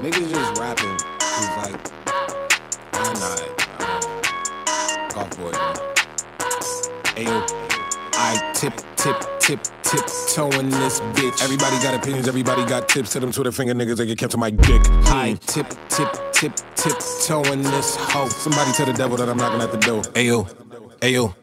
Niggas just rapping who's like, I'm not uh, golf boy. Ayo, I tip, tip, tip, tip toeing this bitch. Everybody got opinions, everybody got tips to them Twitter finger niggas. They get kept to my dick. I tip, tip, tip, tip toeing this hoe. Somebody tell the devil that I'm knocking at the door. Ayo, ayo.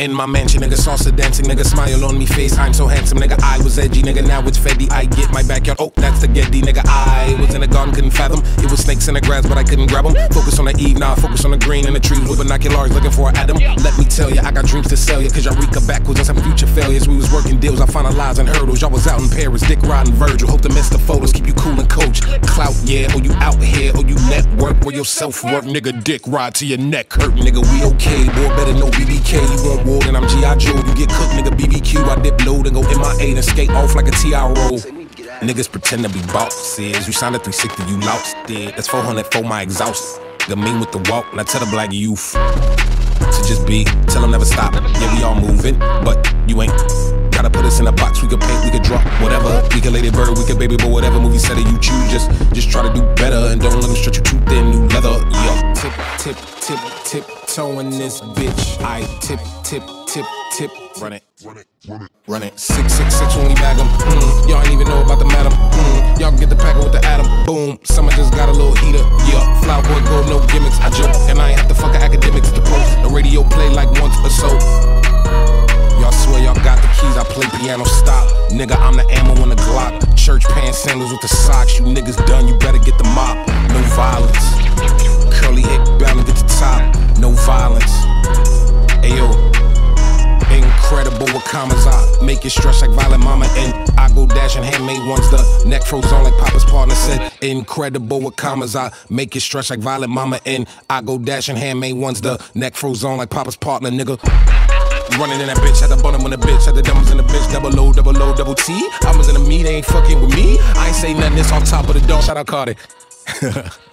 In my mansion, nigga, salsa dancing, nigga, smile on me face. I'm so handsome, nigga. I was edgy, nigga. Now it's Fetty. I get my backyard. Oh, that's the Getty, nigga. I was in the garden, couldn't fathom. It was snakes in the grass, but I couldn't grab them. Focus on the eve, now nah, focus on the green and the trees with binoculars, looking for an atom. Let me tell ya, I got dreams to sell ya, cause y'all reek backwards on some future failures. We was working deals, I finalizing hurdles. Y'all was out in Paris, dick riding Virgil. Hope to miss the photos, keep you cool and coach. Clout, yeah, or you out here, or you network, where your self work, nigga. Dick ride to your neck hurt, nigga. We okay, boy, better know BBK. You want then I'm G.I. Joe. You get cooked, nigga. BBQ, I dip load and go MIA and skate off like a TI roll. Niggas pretend to be bosses. You signed a 360, you lost it. That's 400 for my exhaust. The mean with the walk, and I tell the black youth to just be, tell them never stop. Yeah, we all moving, but you ain't. Gotta put us in a box, we could paint, we could drop, whatever. We could lady bird, we could baby, but whatever movie set you choose, just just try to do better and don't let them stretch you too thin, new leather. Yeah. Tip, tip, tip, tip, this bitch. I tip, tip, tip, tip, run it. Run it, run it, run it. Six, six, six when we bag them. Mm, y'all ain't even know about the madam. Mm, y'all can get the packet with the atom. Boom, summer just got a little heater. Yeah, fly boy gold, no gimmicks. I joke, and I ain't have to fuck academics to post. The radio play like once or so. Y'all swear y'all got the keys, I play piano stop. Nigga, I'm the ammo in the Glock. Church pants, sandals with the socks. You niggas done, you better get the commas, I make it stretch like Violet Mama. And I go dashing handmade ones, the neck Frozone like Papa's partner said. Incredible with commas, I make it stretch like Violet Mama. And I go dashing handmade ones, the neck Frozone like Papa's partner, nigga. Running in that bitch, had the bottom on the bitch, had the dummies in the bitch, double low, double low, double T. I was in the meat, ain't fucking with me. I ain't say nothing, it's on top of the dome. Shout out Cardi.